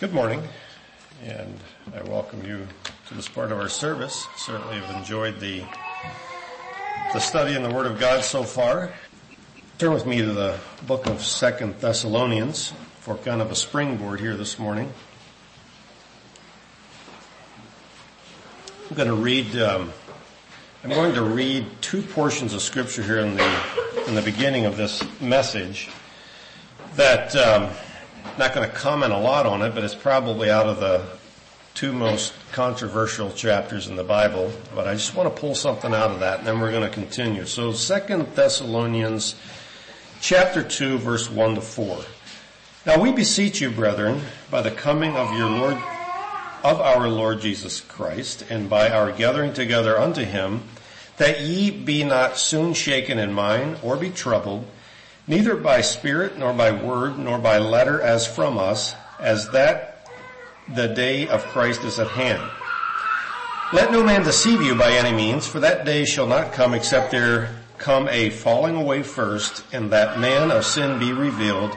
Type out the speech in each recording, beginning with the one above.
Good morning, and I welcome you to this part of our service. Certainly have enjoyed the, the study in the Word of God so far. Turn with me to the book of Second Thessalonians for kind of a springboard here this morning. I'm going to read, um, I'm going to read two portions of scripture here in the, in the beginning of this message that, um, not going to comment a lot on it, but it's probably out of the two most controversial chapters in the Bible. But I just want to pull something out of that, and then we're going to continue. So, Second Thessalonians, chapter two, verse one to four. Now we beseech you, brethren, by the coming of your Lord, of our Lord Jesus Christ, and by our gathering together unto Him, that ye be not soon shaken in mind, or be troubled neither by spirit, nor by word, nor by letter as from us, as that the day of Christ is at hand. Let no man deceive you by any means, for that day shall not come except there come a falling away first, and that man of sin be revealed,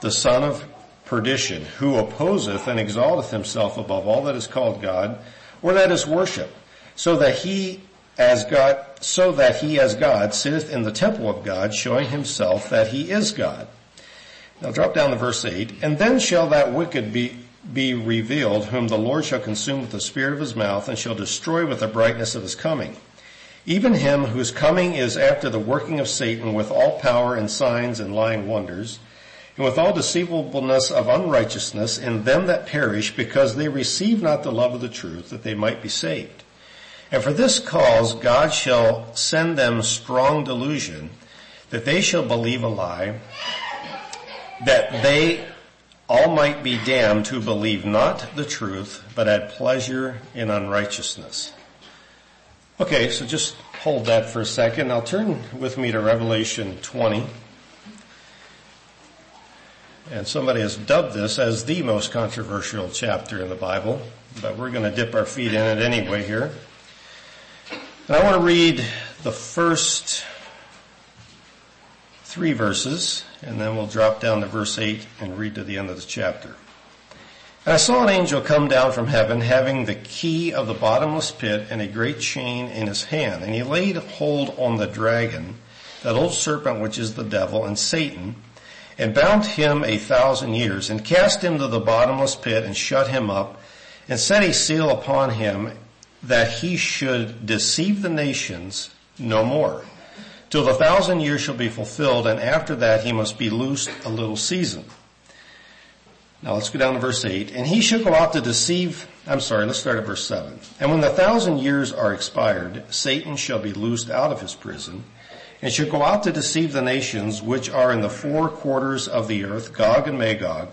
the son of perdition, who opposeth and exalteth himself above all that is called God, or that is worship, so that he as God, so that he as God sitteth in the temple of God, showing himself that he is God. Now drop down to verse 8. And then shall that wicked be, be revealed, whom the Lord shall consume with the spirit of his mouth, and shall destroy with the brightness of his coming. Even him whose coming is after the working of Satan with all power and signs and lying wonders, and with all deceivableness of unrighteousness in them that perish, because they receive not the love of the truth, that they might be saved. And for this cause God shall send them strong delusion, that they shall believe a lie, that they all might be damned who believe not the truth, but had pleasure in unrighteousness. Okay, so just hold that for a second. Now turn with me to Revelation 20. And somebody has dubbed this as the most controversial chapter in the Bible, but we're going to dip our feet in it anyway here. And I want to read the first three verses, and then we'll drop down to verse 8 and read to the end of the chapter. And I saw an angel come down from heaven having the key of the bottomless pit and a great chain in his hand. And he laid hold on the dragon, that old serpent which is the devil and Satan, and bound him a thousand years and cast him to the bottomless pit and shut him up and set a seal upon him that he should deceive the nations no more till the thousand years shall be fulfilled and after that he must be loosed a little season. Now let's go down to verse 8. And he shall go out to deceive, I'm sorry, let's start at verse 7. And when the thousand years are expired, Satan shall be loosed out of his prison and shall go out to deceive the nations which are in the four quarters of the earth, Gog and Magog,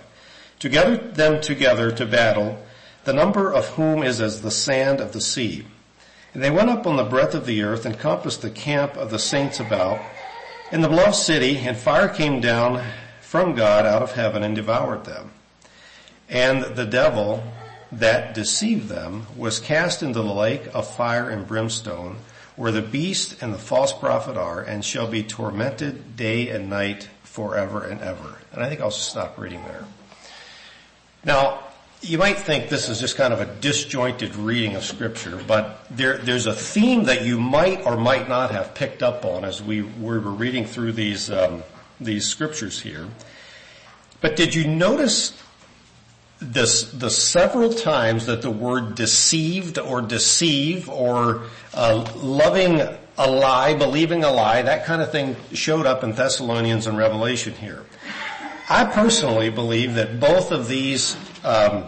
to gather them together to battle the number of whom is as the sand of the sea. And they went up on the breadth of the earth and compassed the camp of the saints about in the beloved city, and fire came down from God out of heaven and devoured them. And the devil that deceived them was cast into the lake of fire and brimstone, where the beast and the false prophet are, and shall be tormented day and night forever and ever. And I think I'll just stop reading there. Now, you might think this is just kind of a disjointed reading of scripture, but there, there's a theme that you might or might not have picked up on as we were reading through these, um, these scriptures here. But did you notice this, the several times that the word deceived or deceive or uh, loving a lie, believing a lie, that kind of thing showed up in Thessalonians and Revelation here. I personally believe that both of these um,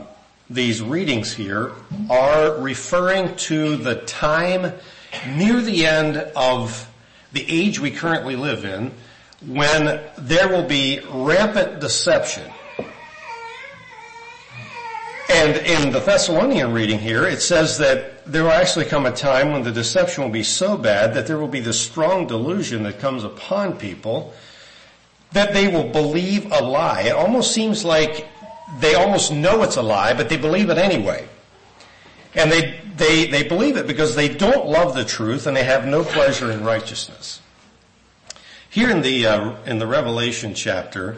these readings here are referring to the time near the end of the age we currently live in when there will be rampant deception. And in the Thessalonian reading here, it says that there will actually come a time when the deception will be so bad that there will be this strong delusion that comes upon people that they will believe a lie. It almost seems like they almost know it's a lie, but they believe it anyway. And they, they, they believe it because they don't love the truth and they have no pleasure in righteousness. Here in the, uh, in the Revelation chapter,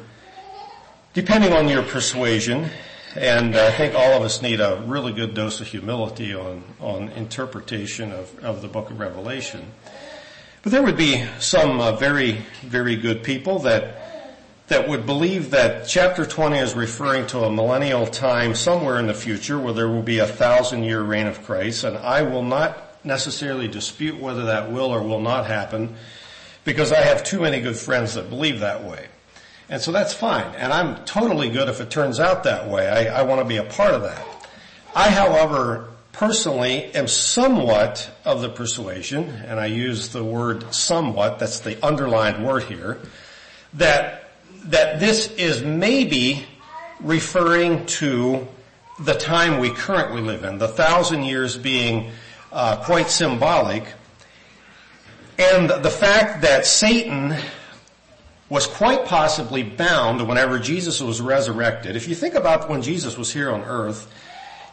depending on your persuasion, And I think all of us need a really good dose of humility on, on interpretation of, of the book of Revelation. But there would be some uh, very, very good people that that would believe that chapter 20 is referring to a millennial time somewhere in the future where there will be a thousand year reign of Christ. And I will not necessarily dispute whether that will or will not happen because I have too many good friends that believe that way. And so that's fine. And I'm totally good if it turns out that way. I, I want to be a part of that. I, however, personally am somewhat of the persuasion, and I use the word somewhat, that's the underlined word here, that that this is maybe referring to the time we currently live in, the thousand years being uh, quite symbolic, and the fact that Satan was quite possibly bound whenever Jesus was resurrected. If you think about when Jesus was here on earth,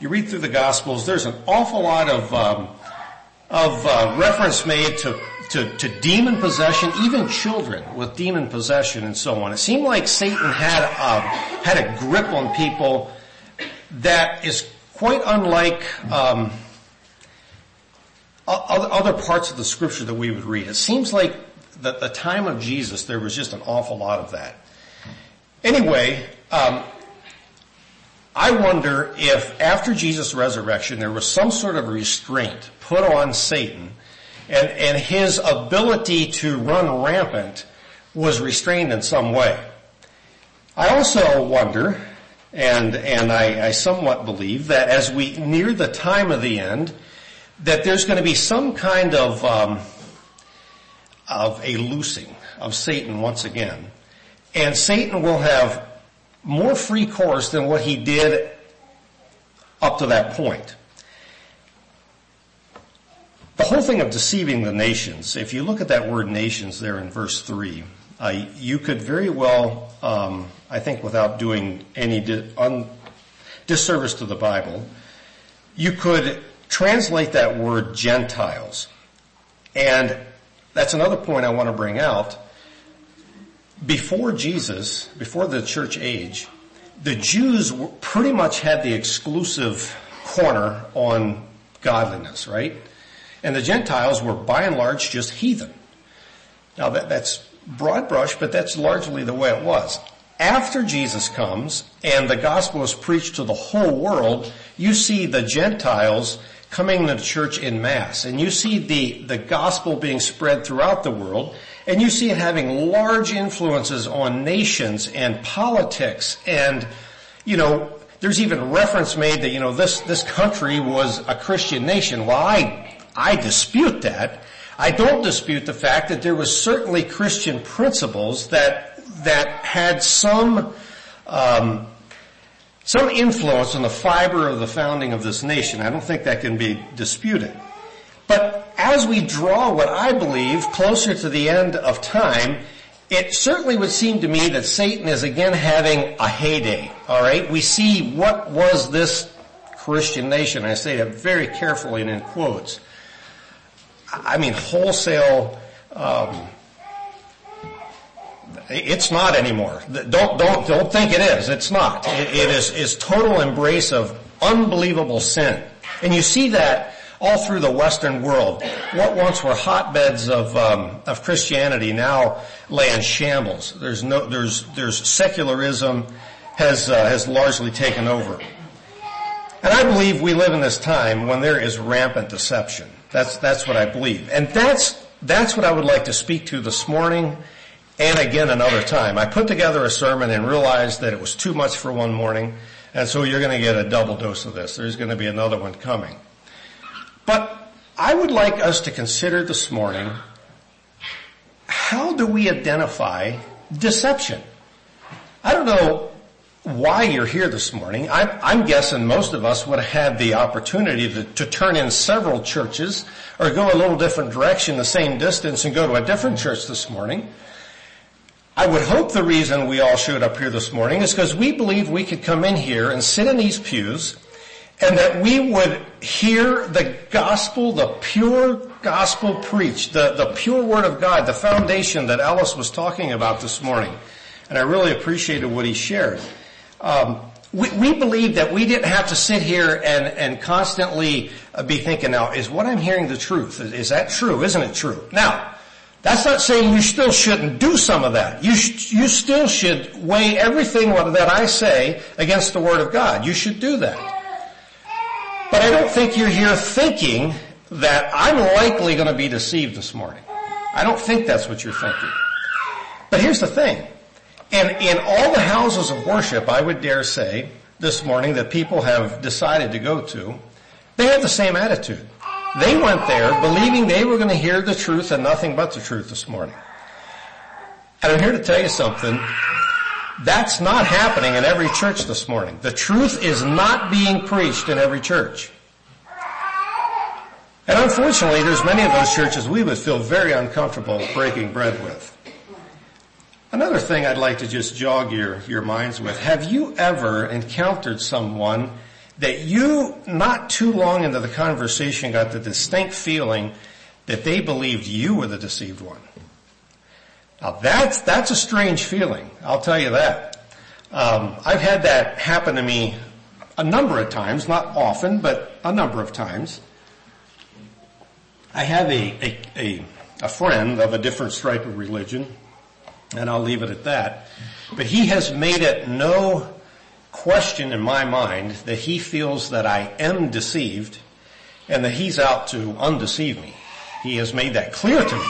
you read through the Gospels, there's an awful lot of um, of uh, reference made to to, to demon possession, even children with demon possession and so on. It seemed like Satan had a, had a grip on people that is quite unlike um, other parts of the scripture that we would read. It seems like that the time of Jesus there was just an awful lot of that. Anyway, um, I wonder if after Jesus' resurrection there was some sort of restraint put on Satan and, and his ability to run rampant was restrained in some way. I also wonder, and, and I, I somewhat believe that as we near the time of the end, that there's going to be some kind of, um, of a loosing of Satan once again. And Satan will have more free course than what he did up to that point. The whole thing of deceiving the nations, if you look at that word nations there in verse 3, uh, you could very well, um, I think without doing any di- un- disservice to the Bible, you could translate that word Gentiles. And that's another point I want to bring out. Before Jesus, before the church age, the Jews pretty much had the exclusive corner on godliness, right? And the Gentiles were by and large just heathen. Now that, that's broad brush, but that's largely the way it was. After Jesus comes and the gospel is preached to the whole world, you see the Gentiles coming to church in mass and you see the, the gospel being spread throughout the world and you see it having large influences on nations and politics and, you know, there's even reference made that, you know, this, this country was a Christian nation. Well, I I dispute that. I don't dispute the fact that there was certainly Christian principles that that had some um, some influence on the fiber of the founding of this nation. I don't think that can be disputed. But as we draw what I believe closer to the end of time, it certainly would seem to me that Satan is again having a heyday. All right, we see what was this Christian nation. I say that very carefully and in quotes. I mean, wholesale. Um, it's not anymore. Don't don't don't think it is. It's not. it, it is is total embrace of unbelievable sin, and you see that all through the Western world. What once were hotbeds of um, of Christianity now lay in shambles. There's no there's there's secularism has uh, has largely taken over, and I believe we live in this time when there is rampant deception. That's, that's what I believe. And that's, that's what I would like to speak to this morning and again another time. I put together a sermon and realized that it was too much for one morning, and so you're going to get a double dose of this. There's going to be another one coming. But I would like us to consider this morning, how do we identify deception? I don't know why you're here this morning. I'm, I'm, guessing most of us would have had the opportunity to, to, turn in several churches or go a little different direction the same distance and go to a different church this morning. I would hope the reason we all showed up here this morning is because we believe we could come in here and sit in these pews and that we would hear the gospel, the pure gospel preached, the, the pure word of God, the foundation that Ellis was talking about this morning. And I really appreciated what he shared. Um, we, we believe that we didn't have to sit here and, and constantly uh, be thinking, now, is what I'm hearing the truth? Is, is that true? Isn't it true? Now, that's not saying you still shouldn't do some of that. You, sh- you still should weigh everything that I say against the Word of God. You should do that. But I don't think you're here thinking that I'm likely going to be deceived this morning. I don't think that's what you're thinking. But here's the thing. And in all the houses of worship, I would dare say this morning that people have decided to go to, they have the same attitude. They went there believing they were going to hear the truth and nothing but the truth this morning. And I'm here to tell you something. That's not happening in every church this morning. The truth is not being preached in every church. And unfortunately, there's many of those churches we would feel very uncomfortable breaking bread with. Another thing I'd like to just jog your, your minds with. Have you ever encountered someone that you, not too long into the conversation, got the distinct feeling that they believed you were the deceived one? Now that's, that's a strange feeling. I'll tell you that. Um, I've had that happen to me a number of times, not often, but a number of times. I have a, a, a, a friend of a different stripe of religion and I'll leave it at that. But he has made it no question in my mind that he feels that I am deceived and that he's out to undeceive me. He has made that clear to me.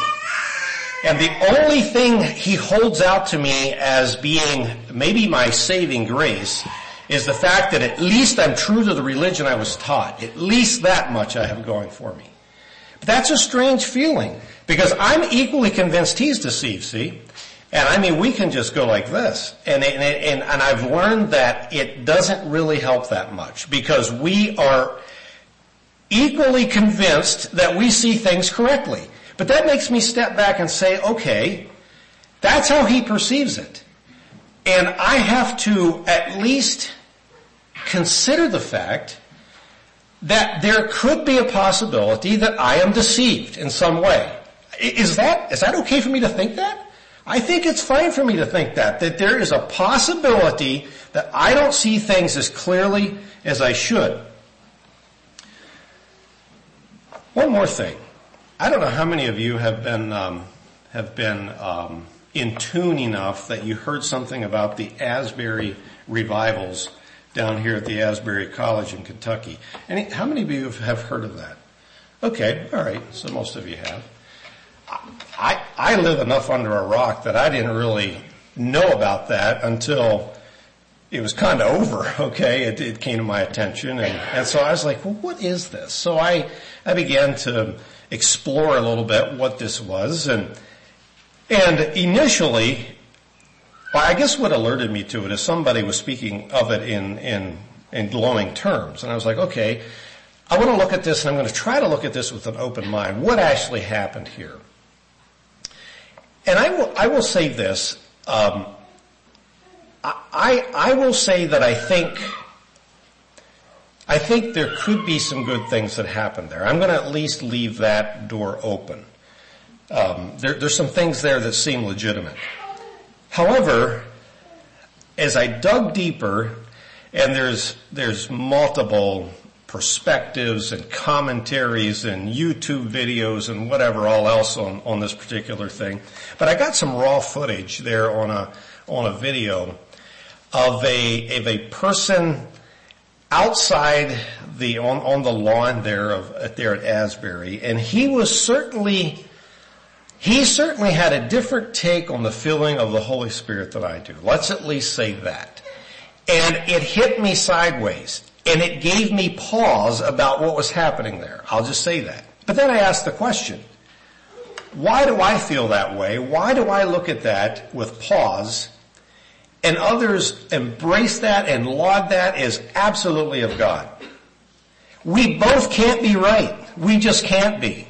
And the only thing he holds out to me as being maybe my saving grace is the fact that at least I'm true to the religion I was taught. At least that much I have going for me. But that's a strange feeling because I'm equally convinced he's deceived, see? And I mean, we can just go like this. And, and, and, I've learned that it doesn't really help that much because we are equally convinced that we see things correctly. But that makes me step back and say, okay, that's how he perceives it. And I have to at least consider the fact that there could be a possibility that I am deceived in some way. Is that, is that okay for me to think that? I think it's fine for me to think that, that there is a possibility that I don't see things as clearly as I should. One more thing. I don't know how many of you have been, um, have been um, in tune enough that you heard something about the Asbury revivals down here at the Asbury College in Kentucky. Any, how many of you have heard of that? Okay, all right, so most of you have. I, I live enough under a rock that I didn't really know about that until it was kind of over, okay? It, it came to my attention and, and so I was like, well, what is this? So I, I began to explore a little bit what this was and, and initially, well, I guess what alerted me to it is somebody was speaking of it in, in, in glowing terms. And I was like, okay, I want to look at this and I'm going to try to look at this with an open mind. What actually happened here? And I will, I will say this, um, I, I will say that I think, I think there could be some good things that happen there. I'm going to at least leave that door open. Um, there, there's some things there that seem legitimate. However, as I dug deeper, and there's there's multiple perspectives and commentaries and YouTube videos and whatever all else on, on this particular thing. But I got some raw footage there on a, on a video of a, of a person outside the, on, on the lawn there of, there at Asbury and he was certainly, he certainly had a different take on the filling of the Holy Spirit than I do. Let's at least say that. And it hit me sideways and it gave me pause about what was happening there. I'll just say that. But then I asked the question, why do I feel that way? Why do I look at that with pause and others embrace that and laud that as absolutely of God? We both can't be right. We just can't be.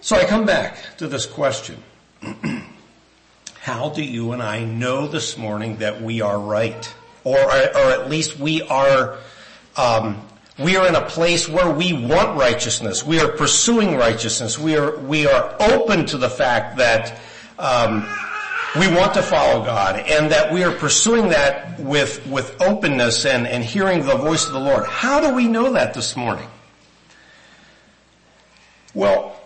So I come back to this question. How do you and I know this morning that we are right? Or, or at least we are, um, we are in a place where we want righteousness. We are pursuing righteousness. We are, we are open to the fact that, um, we want to follow God and that we are pursuing that with, with openness and, and hearing the voice of the Lord. How do we know that this morning? Well,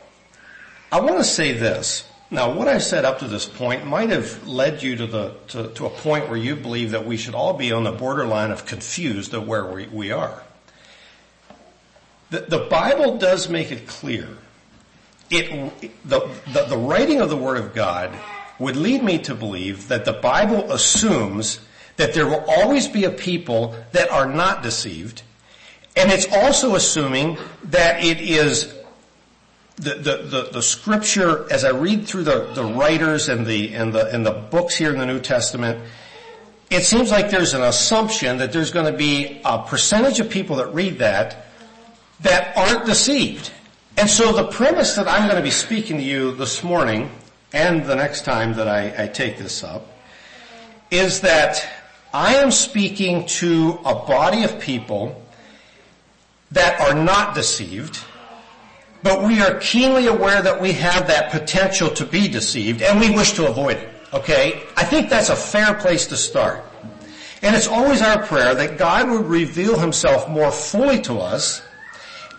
I want to say this. Now, what I've said up to this point might have led you to the to, to, a point where you believe that we should all be on the borderline of confused of where we, we are. The, the Bible does make it clear. It the, the the writing of the Word of God would lead me to believe that the Bible assumes that there will always be a people that are not deceived, and it's also assuming that it is the, the, the, scripture, as I read through the, the writers and the, and the, and the books here in the New Testament, it seems like there's an assumption that there's going to be a percentage of people that read that that aren't deceived. And so the premise that I'm going to be speaking to you this morning and the next time that I, I take this up is that I am speaking to a body of people that are not deceived but we are keenly aware that we have that potential to be deceived and we wish to avoid it. Okay? I think that's a fair place to start. And it's always our prayer that God would reveal himself more fully to us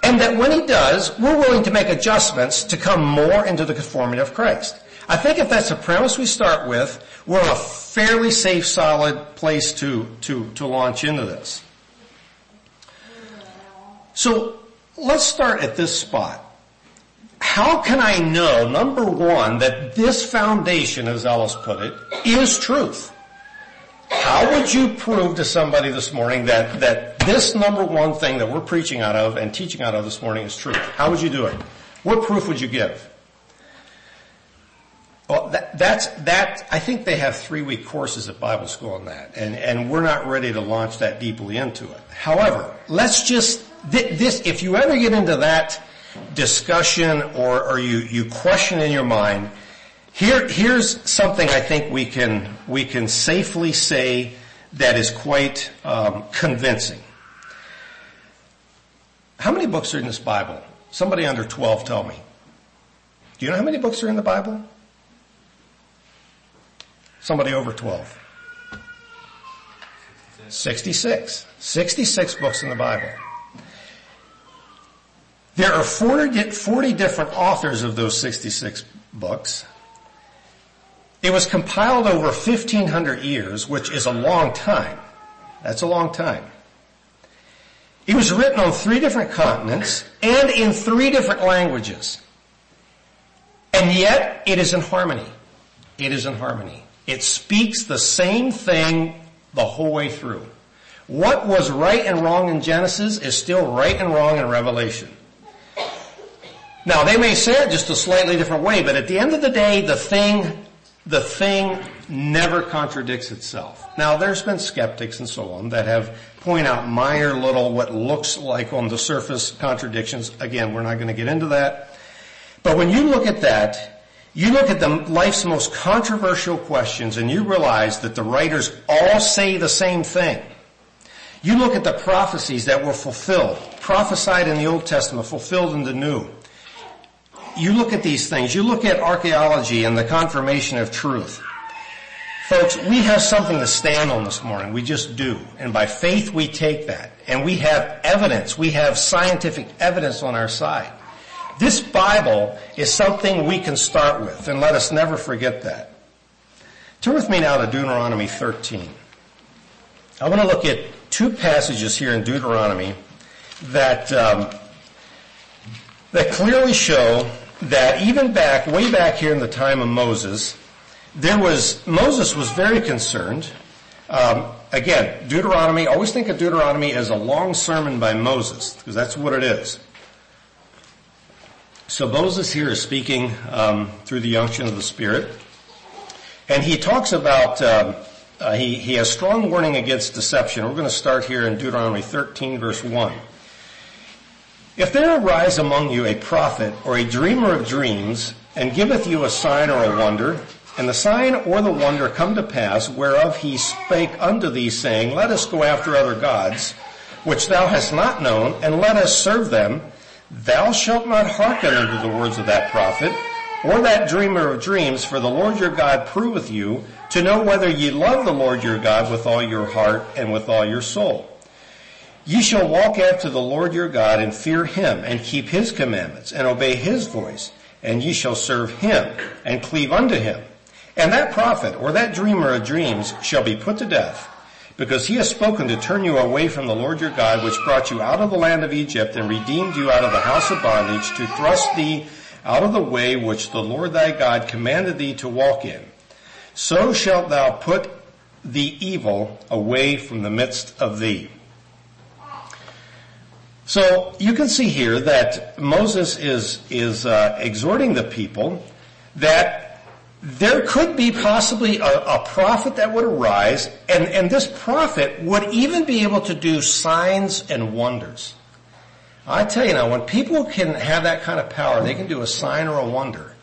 and that when he does, we're willing to make adjustments to come more into the conformity of Christ. I think if that's the premise we start with, we're a fairly safe, solid place to, to, to launch into this. So let's start at this spot how can I know, number one, that this foundation, as Ellis put it, is truth? How would you prove to somebody this morning that, that this number one thing that we're preaching out of and teaching out of this morning is truth? How would you do it? What proof would you give? Well, that, that's, that, I think they have three week courses at Bible school on that, and, and we're not ready to launch that deeply into it. However, let's just, this, if you ever get into that discussion or, or you, you question in your mind, here, here's something I think we can, we can safely say that is quite um, convincing. How many books are in this Bible? Somebody under 12 tell me. Do you know how many books are in the Bible? Somebody over 12. 66. 66 books in the Bible. There are 40, 40 different authors of those 66 books. It was compiled over 1500 years, which is a long time. That's a long time. It was written on three different continents and in three different languages. And yet it is in harmony. It is in harmony. It speaks the same thing the whole way through. What was right and wrong in Genesis is still right and wrong in Revelation. Now they may say it just a slightly different way, but at the end of the day, the thing, the thing never contradicts itself. Now there's been skeptics and so on that have point out minor little what looks like on the surface contradictions. Again, we're not going to get into that. But when you look at that, you look at the life's most controversial questions and you realize that the writers all say the same thing. You look at the prophecies that were fulfilled, prophesied in the Old Testament, fulfilled in the New you look at these things, you look at archaeology and the confirmation of truth. Folks, we have something to stand on this morning. We just do. And by faith we take that. And we have evidence. We have scientific evidence on our side. This Bible is something we can start with, and let us never forget that. Turn with me now to Deuteronomy 13. I want to look at two passages here in Deuteronomy that um, that clearly show that even back, way back here in the time of Moses, there was, Moses was very concerned. Um, again, Deuteronomy, always think of Deuteronomy as a long sermon by Moses, because that's what it is. So Moses here is speaking um, through the unction of the Spirit, and he talks about, um, uh, he, he has strong warning against deception. We're going to start here in Deuteronomy 13 verse 1. If there arise among you a prophet or a dreamer of dreams, and giveth you a sign or a wonder, and the sign or the wonder come to pass, whereof he spake unto thee, saying, Let us go after other gods, which thou hast not known, and let us serve them, thou shalt not hearken unto the words of that prophet, or that dreamer of dreams, for the Lord your God proveth you to know whether ye love the Lord your God with all your heart and with all your soul. Ye shall walk after the Lord your God and fear him and keep his commandments and obey his voice and ye shall serve him and cleave unto him. And that prophet or that dreamer of dreams shall be put to death because he has spoken to turn you away from the Lord your God which brought you out of the land of Egypt and redeemed you out of the house of bondage to thrust thee out of the way which the Lord thy God commanded thee to walk in. So shalt thou put the evil away from the midst of thee. So you can see here that Moses is, is uh, exhorting the people that there could be possibly a, a prophet that would arise and, and this prophet would even be able to do signs and wonders. I tell you now, when people can have that kind of power, they can do a sign or a wonder.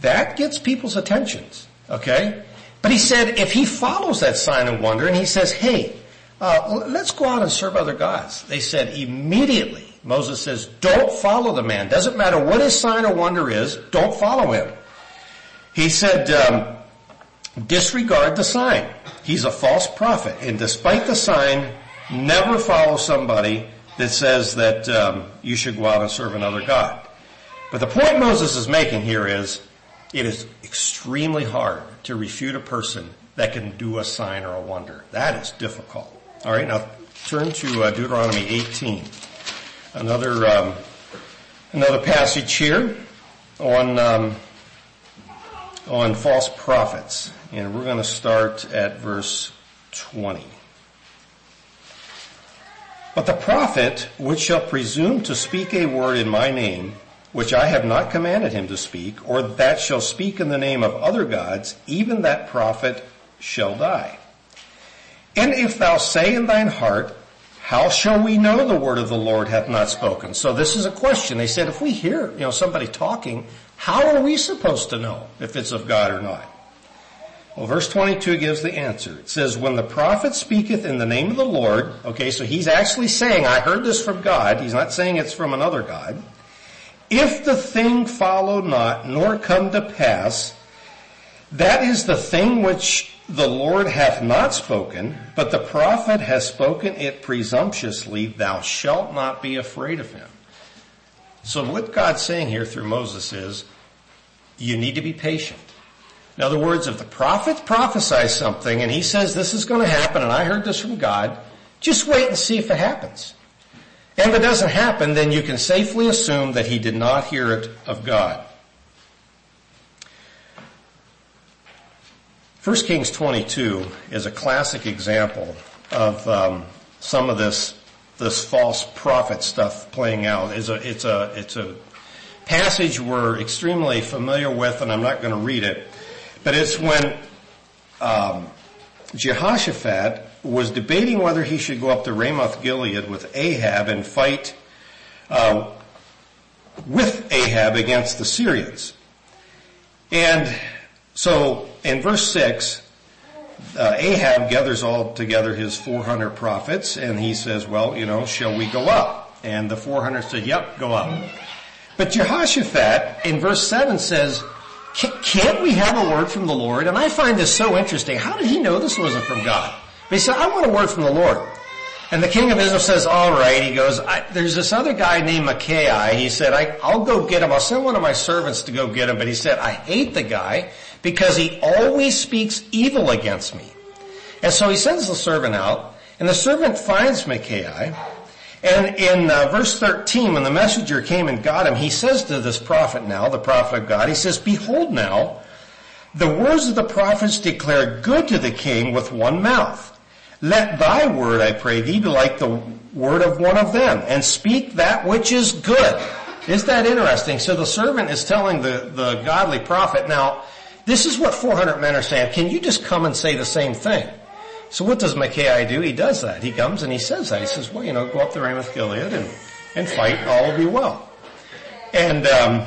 That gets people's attentions, okay? But he said if he follows that sign and wonder and he says, hey, uh, let's go out and serve other gods. They said immediately, Moses says, don't follow the man. Doesn't matter what his sign or wonder is, don't follow him. He said, um, disregard the sign. He's a false prophet. And despite the sign, never follow somebody that says that um, you should go out and serve another God. But the point Moses is making here is it is extremely hard to refute a person that can do a sign or a wonder. That is difficult. All right, now turn to uh, Deuteronomy 18. Another um, another passage here on um, on false prophets, and we're going to start at verse 20. But the prophet which shall presume to speak a word in my name, which I have not commanded him to speak, or that shall speak in the name of other gods, even that prophet shall die. And if thou say in thine heart, how shall we know the word of the Lord hath not spoken? So this is a question. They said, if we hear, you know, somebody talking, how are we supposed to know if it's of God or not? Well, verse 22 gives the answer. It says, when the prophet speaketh in the name of the Lord, okay, so he's actually saying, I heard this from God. He's not saying it's from another God. If the thing follow not, nor come to pass, that is the thing which the Lord hath not spoken, but the prophet has spoken it presumptuously, thou shalt not be afraid of him. So what God's saying here through Moses is, you need to be patient. In other words, if the prophet prophesies something and he says this is going to happen and I heard this from God, just wait and see if it happens. And if it doesn't happen, then you can safely assume that he did not hear it of God. 1 Kings 22 is a classic example of um, some of this this false prophet stuff playing out. It's a it's a it's a passage we're extremely familiar with, and I'm not going to read it, but it's when um, Jehoshaphat was debating whether he should go up to Ramoth Gilead with Ahab and fight uh, with Ahab against the Syrians, and so in verse 6, uh, Ahab gathers all together his 400 prophets and he says, well, you know, shall we go up? And the 400 said, yep, go up. But Jehoshaphat in verse 7 says, can't we have a word from the Lord? And I find this so interesting. How did he know this wasn't from God? But he said, I want a word from the Lord. And the king of Israel says, all right. He goes, there's this other guy named Micaiah. He said, I, will go get him. I'll send one of my servants to go get him. But he said, I hate the guy because he always speaks evil against me. And so he sends the servant out, and the servant finds Micaiah, and in uh, verse 13, when the messenger came and got him, he says to this prophet now, the prophet of God, he says, Behold now, the words of the prophets declare good to the king with one mouth. Let thy word, I pray thee, be like the word of one of them, and speak that which is good. Is that interesting? So the servant is telling the, the godly prophet, now, this is what 400 men are saying. Can you just come and say the same thing? So what does Micaiah do? He does that. He comes and he says that. He says, well, you know, go up to Ramoth Gilead and, and fight. All will be well. And, um,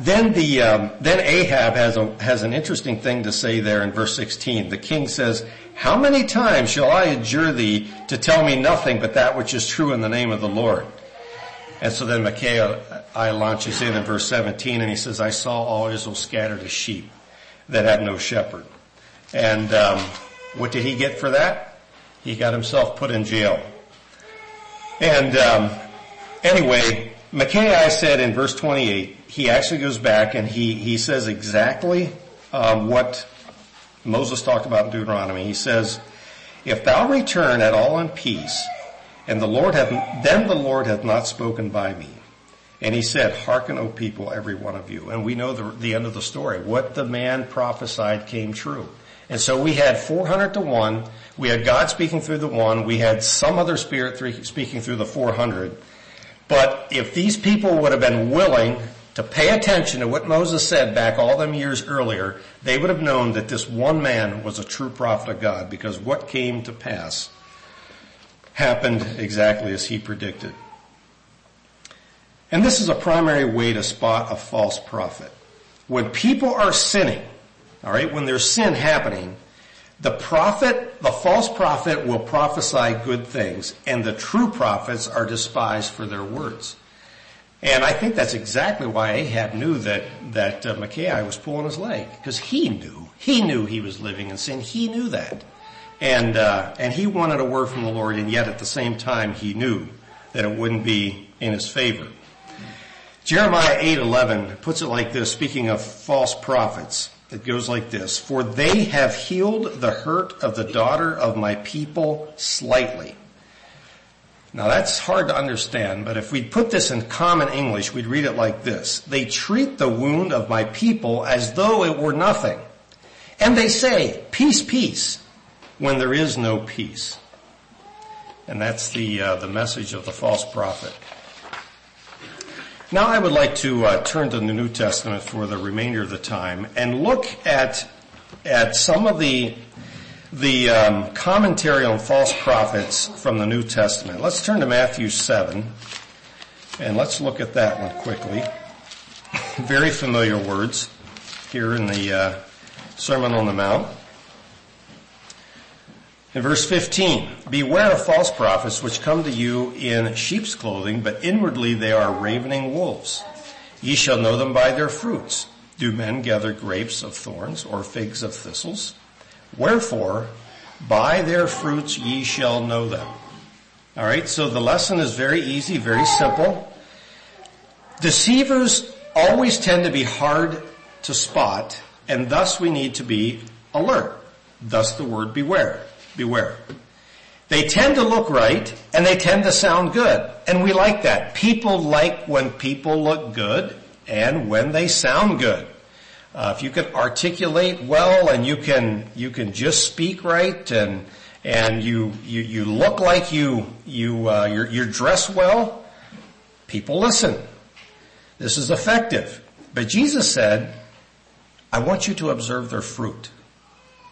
then the um, then Ahab has a has an interesting thing to say there in verse 16. The king says, "How many times shall I adjure thee to tell me nothing but that which is true in the name of the Lord?" And so then Micaiah launches in in verse 17 and he says, I saw all Israel scattered as sheep that had no shepherd. And um, what did he get for that? He got himself put in jail. And um, anyway, Micaiah said in verse 28, he actually goes back and he, he says exactly um, what Moses talked about in Deuteronomy. He says, if thou return at all in peace, and the Lord hath, then the Lord hath not spoken by me. And he said, hearken, O people, every one of you. And we know the, the end of the story. What the man prophesied came true. And so we had 400 to 1. We had God speaking through the one. We had some other spirit speaking through the 400. But if these people would have been willing to pay attention to what Moses said back all them years earlier, they would have known that this one man was a true prophet of God because what came to pass happened exactly as he predicted. And this is a primary way to spot a false prophet. When people are sinning, alright, when there's sin happening, the prophet, the false prophet will prophesy good things and the true prophets are despised for their words. And I think that's exactly why Ahab knew that, that uh, Micaiah was pulling his leg. Because he knew. He knew he was living in sin. He knew that. And, uh, and he wanted a word from the Lord and yet at the same time he knew that it wouldn't be in his favor. Jeremiah 8:11 puts it like this, speaking of false prophets. It goes like this, For they have healed the hurt of the daughter of my people slightly. Now that's hard to understand, but if we put this in common English, we'd read it like this. They treat the wound of my people as though it were nothing. And they say, peace, peace, when there is no peace. And that's the, uh, the message of the false prophet. Now I would like to uh, turn to the New Testament for the remainder of the time and look at, at some of the the um, commentary on false prophets from the New Testament. Let's turn to Matthew 7 and let's look at that one quickly. Very familiar words here in the uh, Sermon on the Mount. In verse 15, beware of false prophets which come to you in sheep's clothing, but inwardly they are ravening wolves. Ye shall know them by their fruits. Do men gather grapes of thorns or figs of thistles? Wherefore, by their fruits ye shall know them. Alright, so the lesson is very easy, very simple. Deceivers always tend to be hard to spot, and thus we need to be alert. Thus the word beware. Beware. They tend to look right, and they tend to sound good, and we like that. People like when people look good, and when they sound good. Uh, if you can articulate well and you can you can just speak right and and you you, you look like you you uh, you're, you're dressed well, people listen. This is effective. But Jesus said, "I want you to observe their fruit.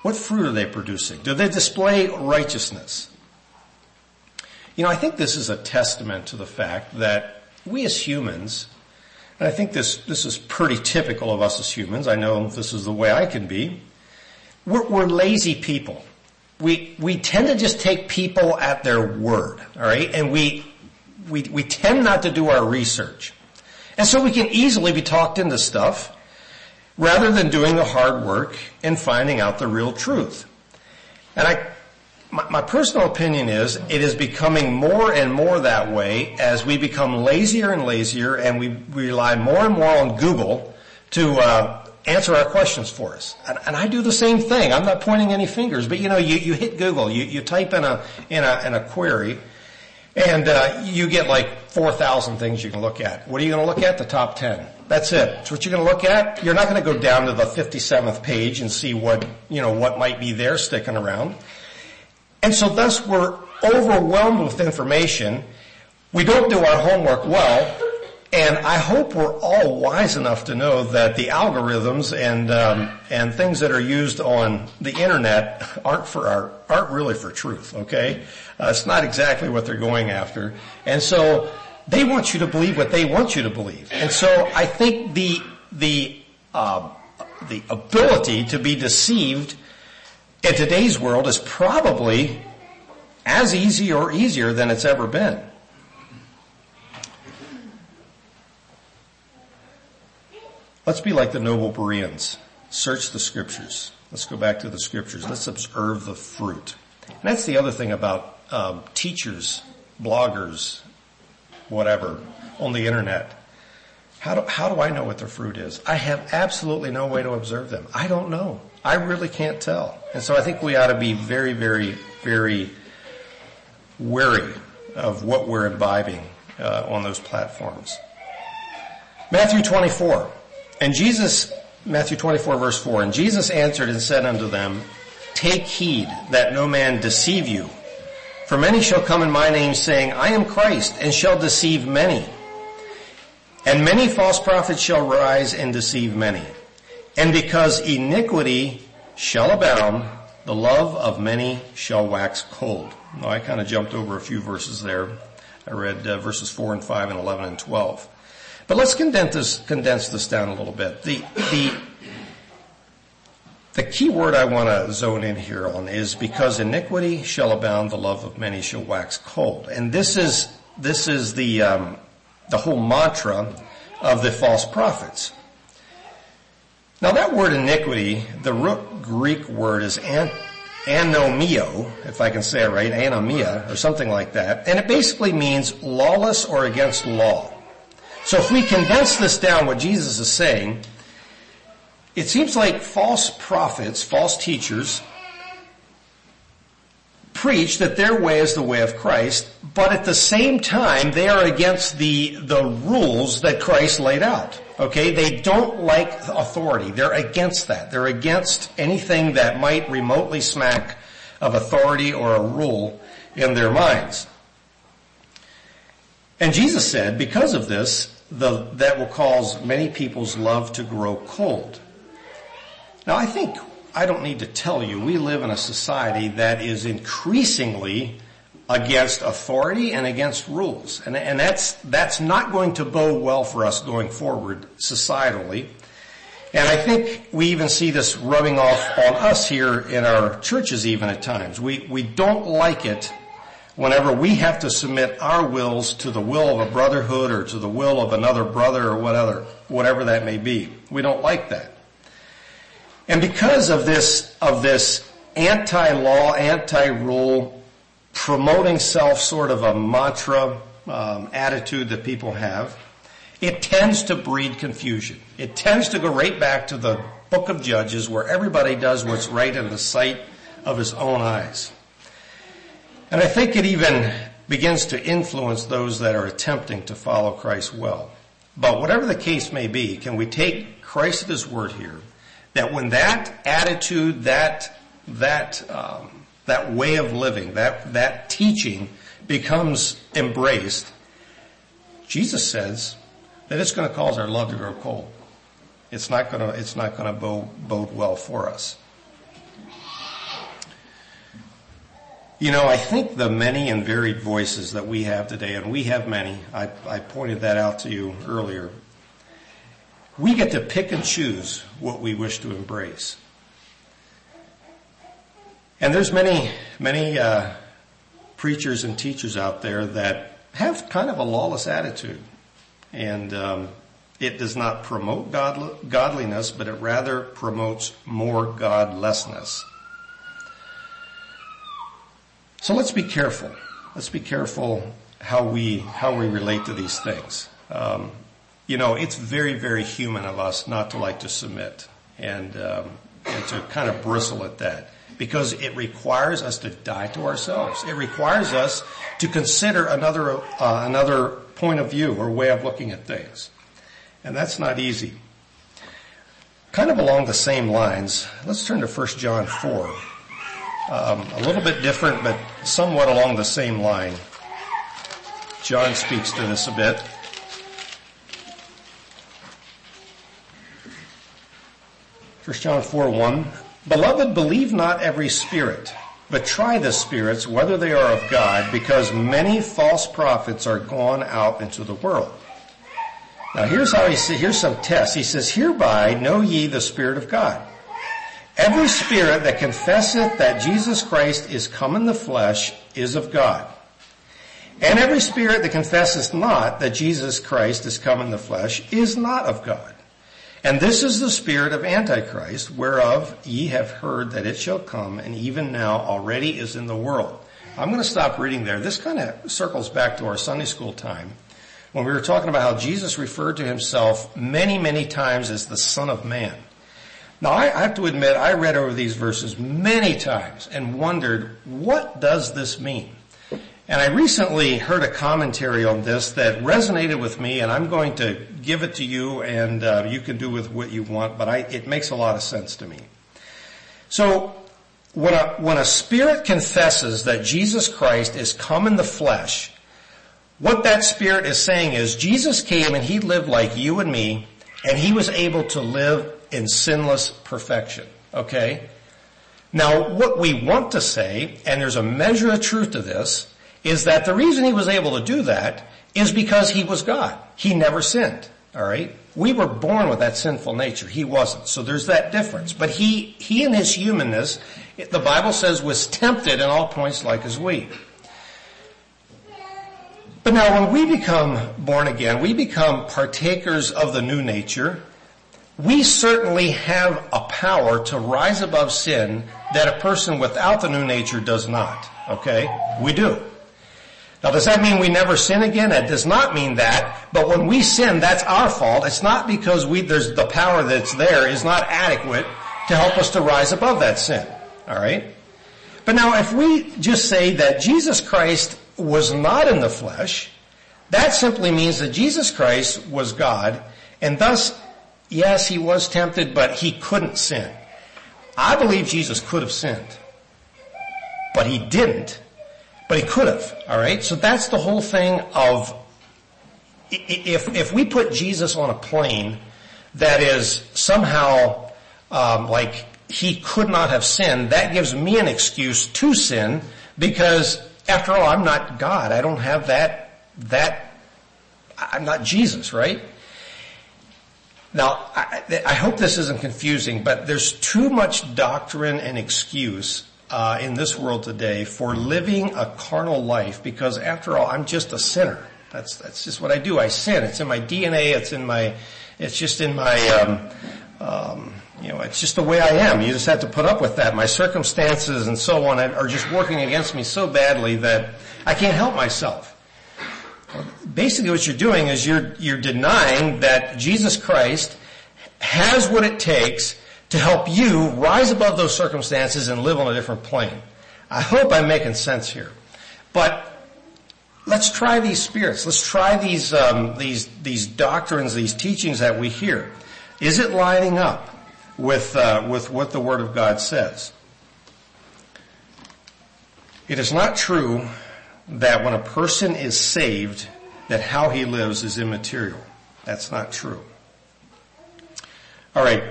What fruit are they producing? Do they display righteousness?" You know, I think this is a testament to the fact that we as humans and I think this, this is pretty typical of us as humans. I know this is the way I can be. We're, we're lazy people. We, we tend to just take people at their word, alright? And we, we, we tend not to do our research. And so we can easily be talked into stuff rather than doing the hard work and finding out the real truth. And I my, my, personal opinion is it is becoming more and more that way as we become lazier and lazier and we rely more and more on Google to uh, answer our questions for us. And, and, I do the same thing. I'm not pointing any fingers, but you know, you, you hit Google, you, you type in a, in a, in a query, and uh, you get like 4,000 things you can look at. What are you going to look at? The top 10. That's it. That's what you're going to look at. You're not going to go down to the 57th page and see what, you know, what might be there sticking around. And so thus we're overwhelmed with information. We don't do our homework well. And I hope we're all wise enough to know that the algorithms and um, and things that are used on the internet aren't for our aren't really for truth. Okay, uh, it's not exactly what they're going after, and so they want you to believe what they want you to believe. And so I think the the uh, the ability to be deceived in today's world is probably as easy or easier than it's ever been. Let's be like the noble Bereans. Search the scriptures. Let's go back to the scriptures. Let's observe the fruit. And that's the other thing about um, teachers, bloggers, whatever, on the internet. How do, how do I know what their fruit is? I have absolutely no way to observe them. I don't know. I really can't tell. And so I think we ought to be very, very, very wary of what we're imbibing uh, on those platforms. Matthew 24. And Jesus, Matthew 24 verse 4, and Jesus answered and said unto them, Take heed that no man deceive you. For many shall come in my name saying, I am Christ, and shall deceive many. And many false prophets shall rise and deceive many. And because iniquity shall abound, the love of many shall wax cold. Now I kind of jumped over a few verses there. I read uh, verses 4 and 5 and 11 and 12. But let's condense this, condense this down a little bit. The, the, the key word I want to zone in here on is because iniquity shall abound, the love of many shall wax cold. And this is, this is the, um, the whole mantra of the false prophets. Now that word iniquity, the root Greek word is an, anomio, if I can say it right, anomia, or something like that. And it basically means lawless or against law. So if we condense this down, what Jesus is saying, it seems like false prophets, false teachers, preach that their way is the way of Christ, but at the same time they are against the, the rules that Christ laid out. Okay? They don't like authority. They're against that. They're against anything that might remotely smack of authority or a rule in their minds. And Jesus said, because of this, the, that will cause many people's love to grow cold. Now I think, I don't need to tell you, we live in a society that is increasingly against authority and against rules. And, and that's, that's not going to bode well for us going forward societally. And I think we even see this rubbing off on us here in our churches even at times. We, we don't like it whenever we have to submit our wills to the will of a brotherhood or to the will of another brother or whatever, whatever that may be. We don't like that. And because of this, of this anti-law, anti-rule, promoting self sort of a mantra um, attitude that people have, it tends to breed confusion. It tends to go right back to the book of Judges where everybody does what's right in the sight of his own eyes. And I think it even begins to influence those that are attempting to follow Christ well. But whatever the case may be, can we take Christ at his word here that when that attitude, that, that, um, that way of living, that, that teaching becomes embraced, Jesus says that it's going to cause our love to grow cold. It's not going to, it's not going to bode, bode well for us. You know, I think the many and varied voices that we have today, and we have many, I, I, pointed that out to you earlier, we get to pick and choose what we wish to embrace. And there's many, many uh, preachers and teachers out there that have kind of a lawless attitude. And um, it does not promote god- godliness, but it rather promotes more godlessness. So let's be careful. Let's be careful how we how we relate to these things. Um, you know, it's very very human of us not to like to submit and um, and to kind of bristle at that because it requires us to die to ourselves. It requires us to consider another uh, another point of view or way of looking at things, and that's not easy. Kind of along the same lines, let's turn to 1 John 4. Um, a little bit different, but somewhat along the same line. John speaks to this a bit. First John 4, 1. Beloved, believe not every spirit, but try the spirits whether they are of God, because many false prophets are gone out into the world. Now here's how he says, here's some tests. He says, hereby know ye the Spirit of God. Every spirit that confesseth that Jesus Christ is come in the flesh is of God. And every spirit that confesseth not that Jesus Christ is come in the flesh is not of God. And this is the spirit of Antichrist, whereof ye have heard that it shall come, and even now already is in the world. I'm going to stop reading there. This kind of circles back to our Sunday school time when we were talking about how Jesus referred to himself many, many times as the Son of Man. Now I have to admit, I read over these verses many times and wondered, what does this mean? And I recently heard a commentary on this that resonated with me, and I'm going to give it to you, and uh, you can do with what you want. But I, it makes a lot of sense to me. So, when a when a spirit confesses that Jesus Christ is come in the flesh, what that spirit is saying is Jesus came and he lived like you and me, and he was able to live in sinless perfection. Okay. Now, what we want to say, and there's a measure of truth to this is that the reason he was able to do that is because he was God. He never sinned. Alright? We were born with that sinful nature. He wasn't. So there's that difference. But he, he in his humanness, the Bible says was tempted in all points like as we. But now when we become born again, we become partakers of the new nature. We certainly have a power to rise above sin that a person without the new nature does not. Okay? We do. Now does that mean we never sin again? It does not mean that, but when we sin, that's our fault. It's not because we, there's the power that's there is not adequate to help us to rise above that sin. Alright? But now if we just say that Jesus Christ was not in the flesh, that simply means that Jesus Christ was God, and thus, yes, he was tempted, but he couldn't sin. I believe Jesus could have sinned, but he didn't, but he could have, alright? So that's the whole thing of, if, if we put Jesus on a plane that is somehow, um, like, he could not have sinned, that gives me an excuse to sin because after all, I'm not God. I don't have that, that, I'm not Jesus, right? Now, I, I, hope this isn't confusing, but there's too much doctrine and excuse uh, in this world today for living a carnal life because after all, I'm just a sinner. That's, that's just what I do. I sin. It's in my DNA. It's in my, it's just in my, um, um, you know, it's just the way I am. You just have to put up with that. My circumstances and so on are just working against me so badly that I can't help myself. Basically what you're doing is you're, you're denying that Jesus Christ has what it takes to help you rise above those circumstances and live on a different plane. I hope I'm making sense here. But let's try these spirits. Let's try these, um, these, these doctrines, these teachings that we hear. Is it lining up with, uh, with what the Word of God says? It is not true that when a person is saved, that how he lives is immaterial. That's not true. All right.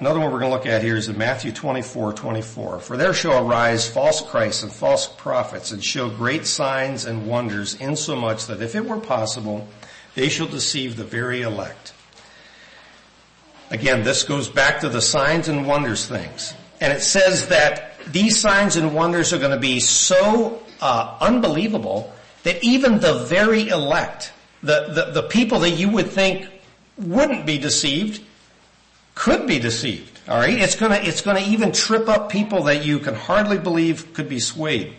Another one we're going to look at here is in Matthew 24, 24. For there shall arise false Christs and false prophets and show great signs and wonders insomuch that if it were possible, they shall deceive the very elect. Again, this goes back to the signs and wonders things. And it says that these signs and wonders are going to be so uh, unbelievable that even the very elect, the, the, the people that you would think wouldn't be deceived, could be deceived. All right, it's gonna it's gonna even trip up people that you can hardly believe could be swayed.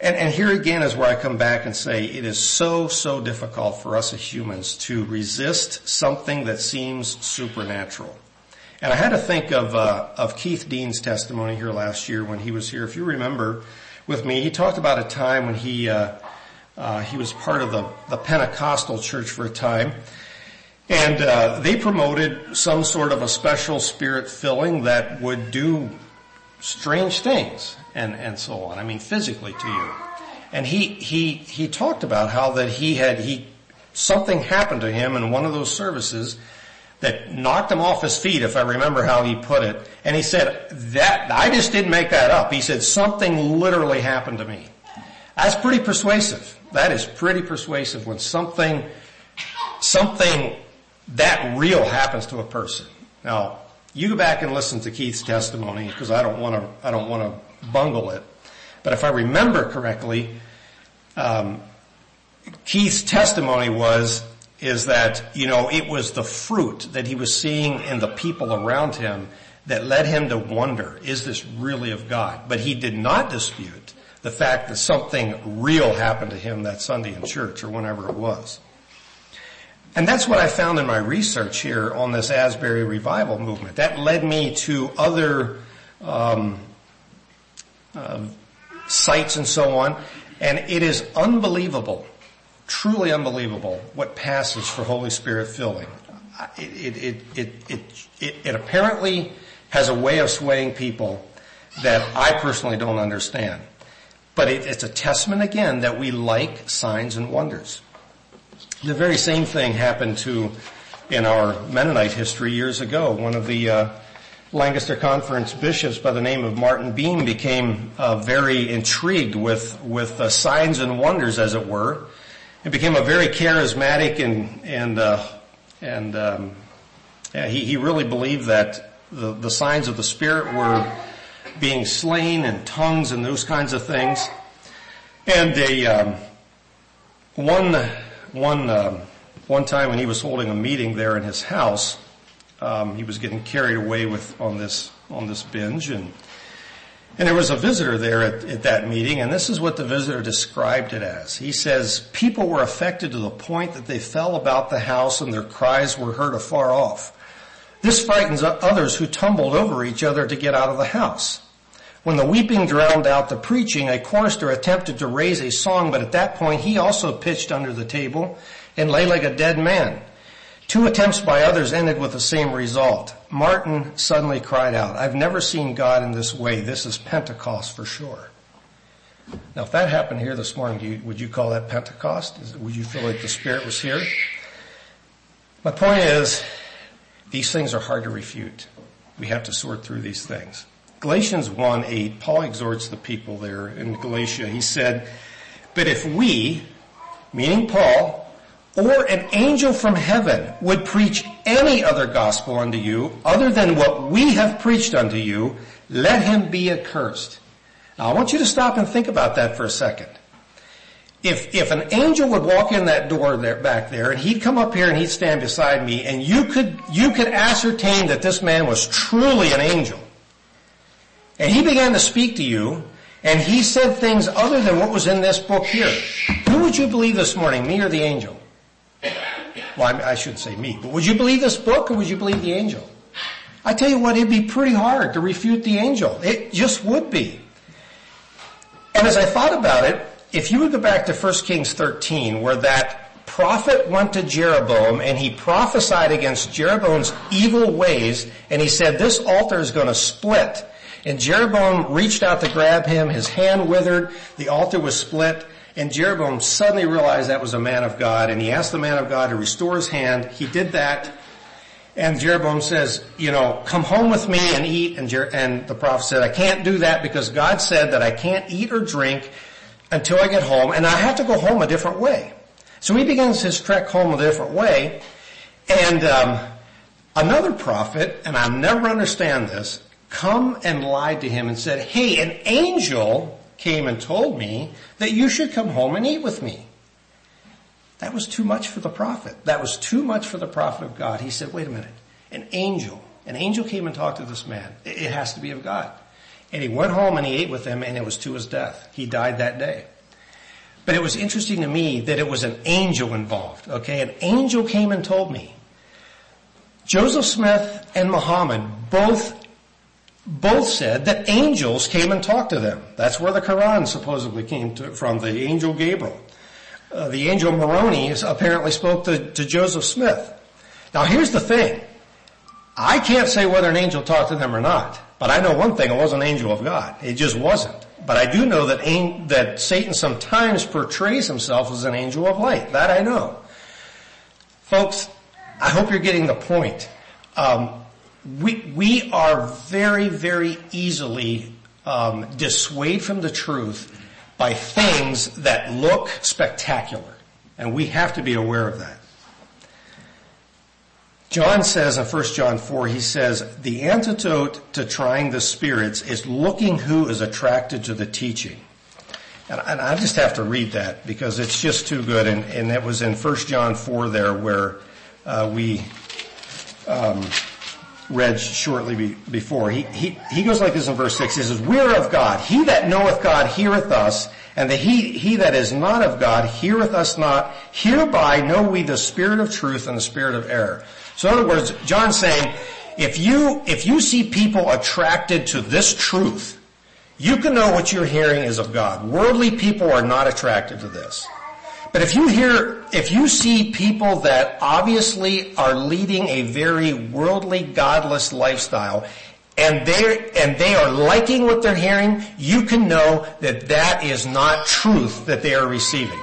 And, and here again is where I come back and say it is so so difficult for us as humans to resist something that seems supernatural. And I had to think of uh, of Keith Dean's testimony here last year when he was here. If you remember with me, he talked about a time when he uh, uh, he was part of the the Pentecostal church for a time and uh, they promoted some sort of a special spirit filling that would do strange things and, and so on. I mean, physically to you. And he, he, he talked about how that he had, he, something happened to him in one of those services that knocked him off his feet, if I remember how he put it. And he said, that, I just didn't make that up. He said, something literally happened to me. That's pretty persuasive. That is pretty persuasive when something, something that real happens to a person. Now, you go back and listen to Keith's testimony because I don't want to, I don't want to bungle it. But if I remember correctly, um, Keith's testimony was is that, you know, it was the fruit that he was seeing in the people around him that led him to wonder, is this really of God? But he did not dispute the fact that something real happened to him that Sunday in church or whenever it was. And that's what I found in my research here on this Asbury revival movement. That led me to other um, uh, sites and so on. And it is unbelievable, truly unbelievable, what passes for Holy Spirit filling. It, it, it, it, it apparently has a way of swaying people that I personally don't understand. But it's a testament again that we like signs and wonders. The very same thing happened to in our Mennonite history years ago. One of the uh, Lancaster Conference bishops by the name of Martin Boehm became uh, very intrigued with with uh, signs and wonders, as it were. It became a very charismatic and and uh, and um, yeah, he he really believed that the the signs of the Spirit were being slain and tongues and those kinds of things. And a um, one one um, one time when he was holding a meeting there in his house, um, he was getting carried away with on this on this binge, and and there was a visitor there at, at that meeting, and this is what the visitor described it as. He says people were affected to the point that they fell about the house, and their cries were heard afar off. This frightens others who tumbled over each other to get out of the house. When the weeping drowned out the preaching, a chorister attempted to raise a song, but at that point he also pitched under the table and lay like a dead man. Two attempts by others ended with the same result. Martin suddenly cried out, I've never seen God in this way. This is Pentecost for sure. Now if that happened here this morning, you, would you call that Pentecost? Is, would you feel like the Spirit was here? My point is, these things are hard to refute. We have to sort through these things. Galatians 1 8, Paul exhorts the people there in Galatia. He said, But if we, meaning Paul, or an angel from heaven would preach any other gospel unto you other than what we have preached unto you, let him be accursed. Now I want you to stop and think about that for a second. If, if an angel would walk in that door there, back there and he'd come up here and he'd stand beside me and you could, you could ascertain that this man was truly an angel, and he began to speak to you, and he said things other than what was in this book here. Who would you believe this morning, me or the angel? Well, I, shouldn't say me, but would you believe this book or would you believe the angel? I tell you what, it'd be pretty hard to refute the angel. It just would be. And as I thought about it, if you would go back to 1 Kings 13, where that prophet went to Jeroboam and he prophesied against Jeroboam's evil ways, and he said, this altar is going to split and Jeroboam reached out to grab him. His hand withered. The altar was split. And Jeroboam suddenly realized that was a man of God and he asked the man of God to restore his hand. He did that. And Jeroboam says, you know, come home with me and eat. And, Jer- and the prophet said, I can't do that because God said that I can't eat or drink until I get home and I have to go home a different way. So he begins his trek home a different way. And um, another prophet, and I'll never understand this, come and lied to him and said, hey, an angel came and told me that you should come home and eat with me. That was too much for the prophet. That was too much for the prophet of God. He said, wait a minute, an angel, an angel came and talked to this man. It has to be of God. And he went home and he ate with him and it was to his death. He died that day. But it was interesting to me that it was an angel involved, okay? An angel came and told me. Joseph Smith and Muhammad both both said that angels came and talked to them. That's where the Quran supposedly came to, from, the angel Gabriel. Uh, the angel Moroni apparently spoke to, to Joseph Smith. Now here's the thing. I can't say whether an angel talked to them or not, but I know one thing, it wasn't an angel of God. It just wasn't. But I do know that, that Satan sometimes portrays himself as an angel of light. That I know. Folks, I hope you're getting the point. Um, we, we are very, very easily um, dissuade from the truth by things that look spectacular. And we have to be aware of that. John says in 1 John 4, he says, the antidote to trying the spirits is looking who is attracted to the teaching. And, I just have to read that because it's just too good. And, and that was in 1 John 4 there where uh, we um, read shortly be, before. He, he, he goes like this in verse 6. He says, We're of God. He that knoweth God heareth us, and the he, he that is not of God heareth us not. Hereby know we the spirit of truth and the spirit of error. So in other words, John's saying, if you, if you see people attracted to this truth, you can know what you're hearing is of God. Worldly people are not attracted to this. But if you hear, if you see people that obviously are leading a very worldly, godless lifestyle, and they and they are liking what they're hearing, you can know that that is not truth that they are receiving.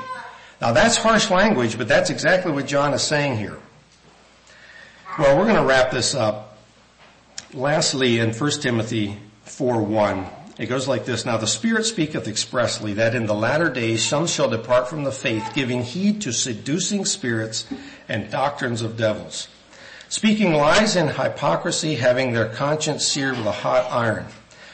Now that's harsh language, but that's exactly what John is saying here. Well, we're going to wrap this up. Lastly, in 1 Timothy 4:1, it goes like this, Now the Spirit speaketh expressly that in the latter days some shall depart from the faith, giving heed to seducing spirits and doctrines of devils, speaking lies and hypocrisy, having their conscience seared with a hot iron,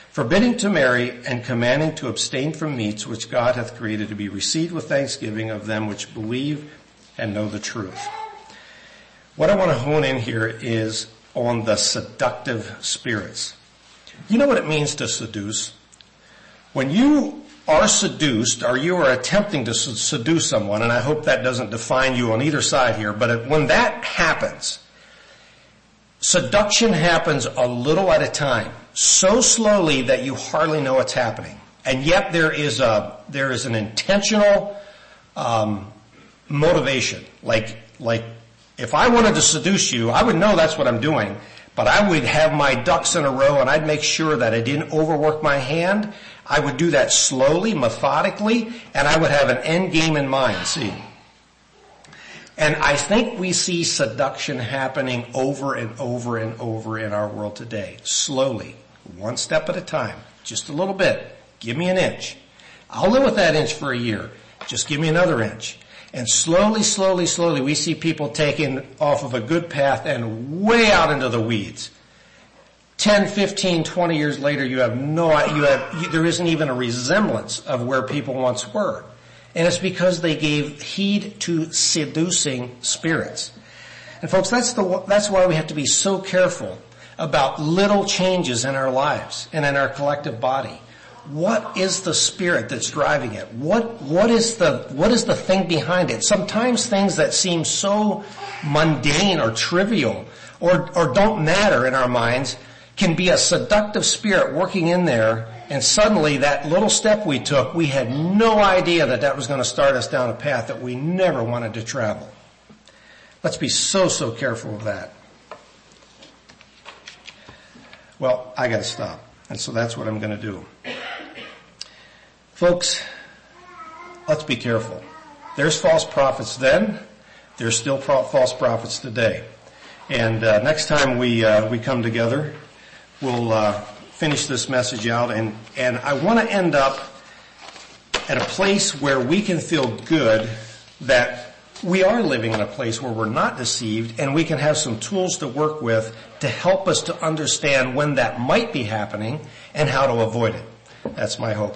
forbidding to marry and commanding to abstain from meats which God hath created to be received with thanksgiving of them which believe and know the truth. What I want to hone in here is on the seductive spirits. You know what it means to seduce? When you are seduced or you are attempting to seduce someone, and I hope that doesn't define you on either side here, but when that happens, seduction happens a little at a time, so slowly that you hardly know what's happening. And yet there is a, there is an intentional, um, motivation. Like, like, if I wanted to seduce you, I would know that's what I'm doing. But I would have my ducks in a row and I'd make sure that I didn't overwork my hand. I would do that slowly, methodically, and I would have an end game in mind, see. And I think we see seduction happening over and over and over in our world today. Slowly. One step at a time. Just a little bit. Give me an inch. I'll live with that inch for a year. Just give me another inch. And slowly, slowly, slowly, we see people taken off of a good path and way out into the weeds. 10, 15, 20 years later, you have no, you have, you, there isn't even a resemblance of where people once were. And it's because they gave heed to seducing spirits. And folks, that's the, that's why we have to be so careful about little changes in our lives and in our collective body what is the spirit that's driving it? What, what is the, what is the thing behind it? Sometimes things that seem so mundane or trivial or, or don't matter in our minds can be a seductive spirit working in there and suddenly that little step we took, we had no idea that that was going to start us down a path that we never wanted to travel. Let's be so, so careful of that. Well, I gotta stop. And so that's what I'm gonna do. Folks, let's be careful. There's false prophets then. There's still false prophets today. And uh, next time we uh, we come together, we'll uh, finish this message out. And and I want to end up at a place where we can feel good that we are living in a place where we're not deceived and we can have some tools to work with to help us to understand when that might be happening and how to avoid it. That's my hope.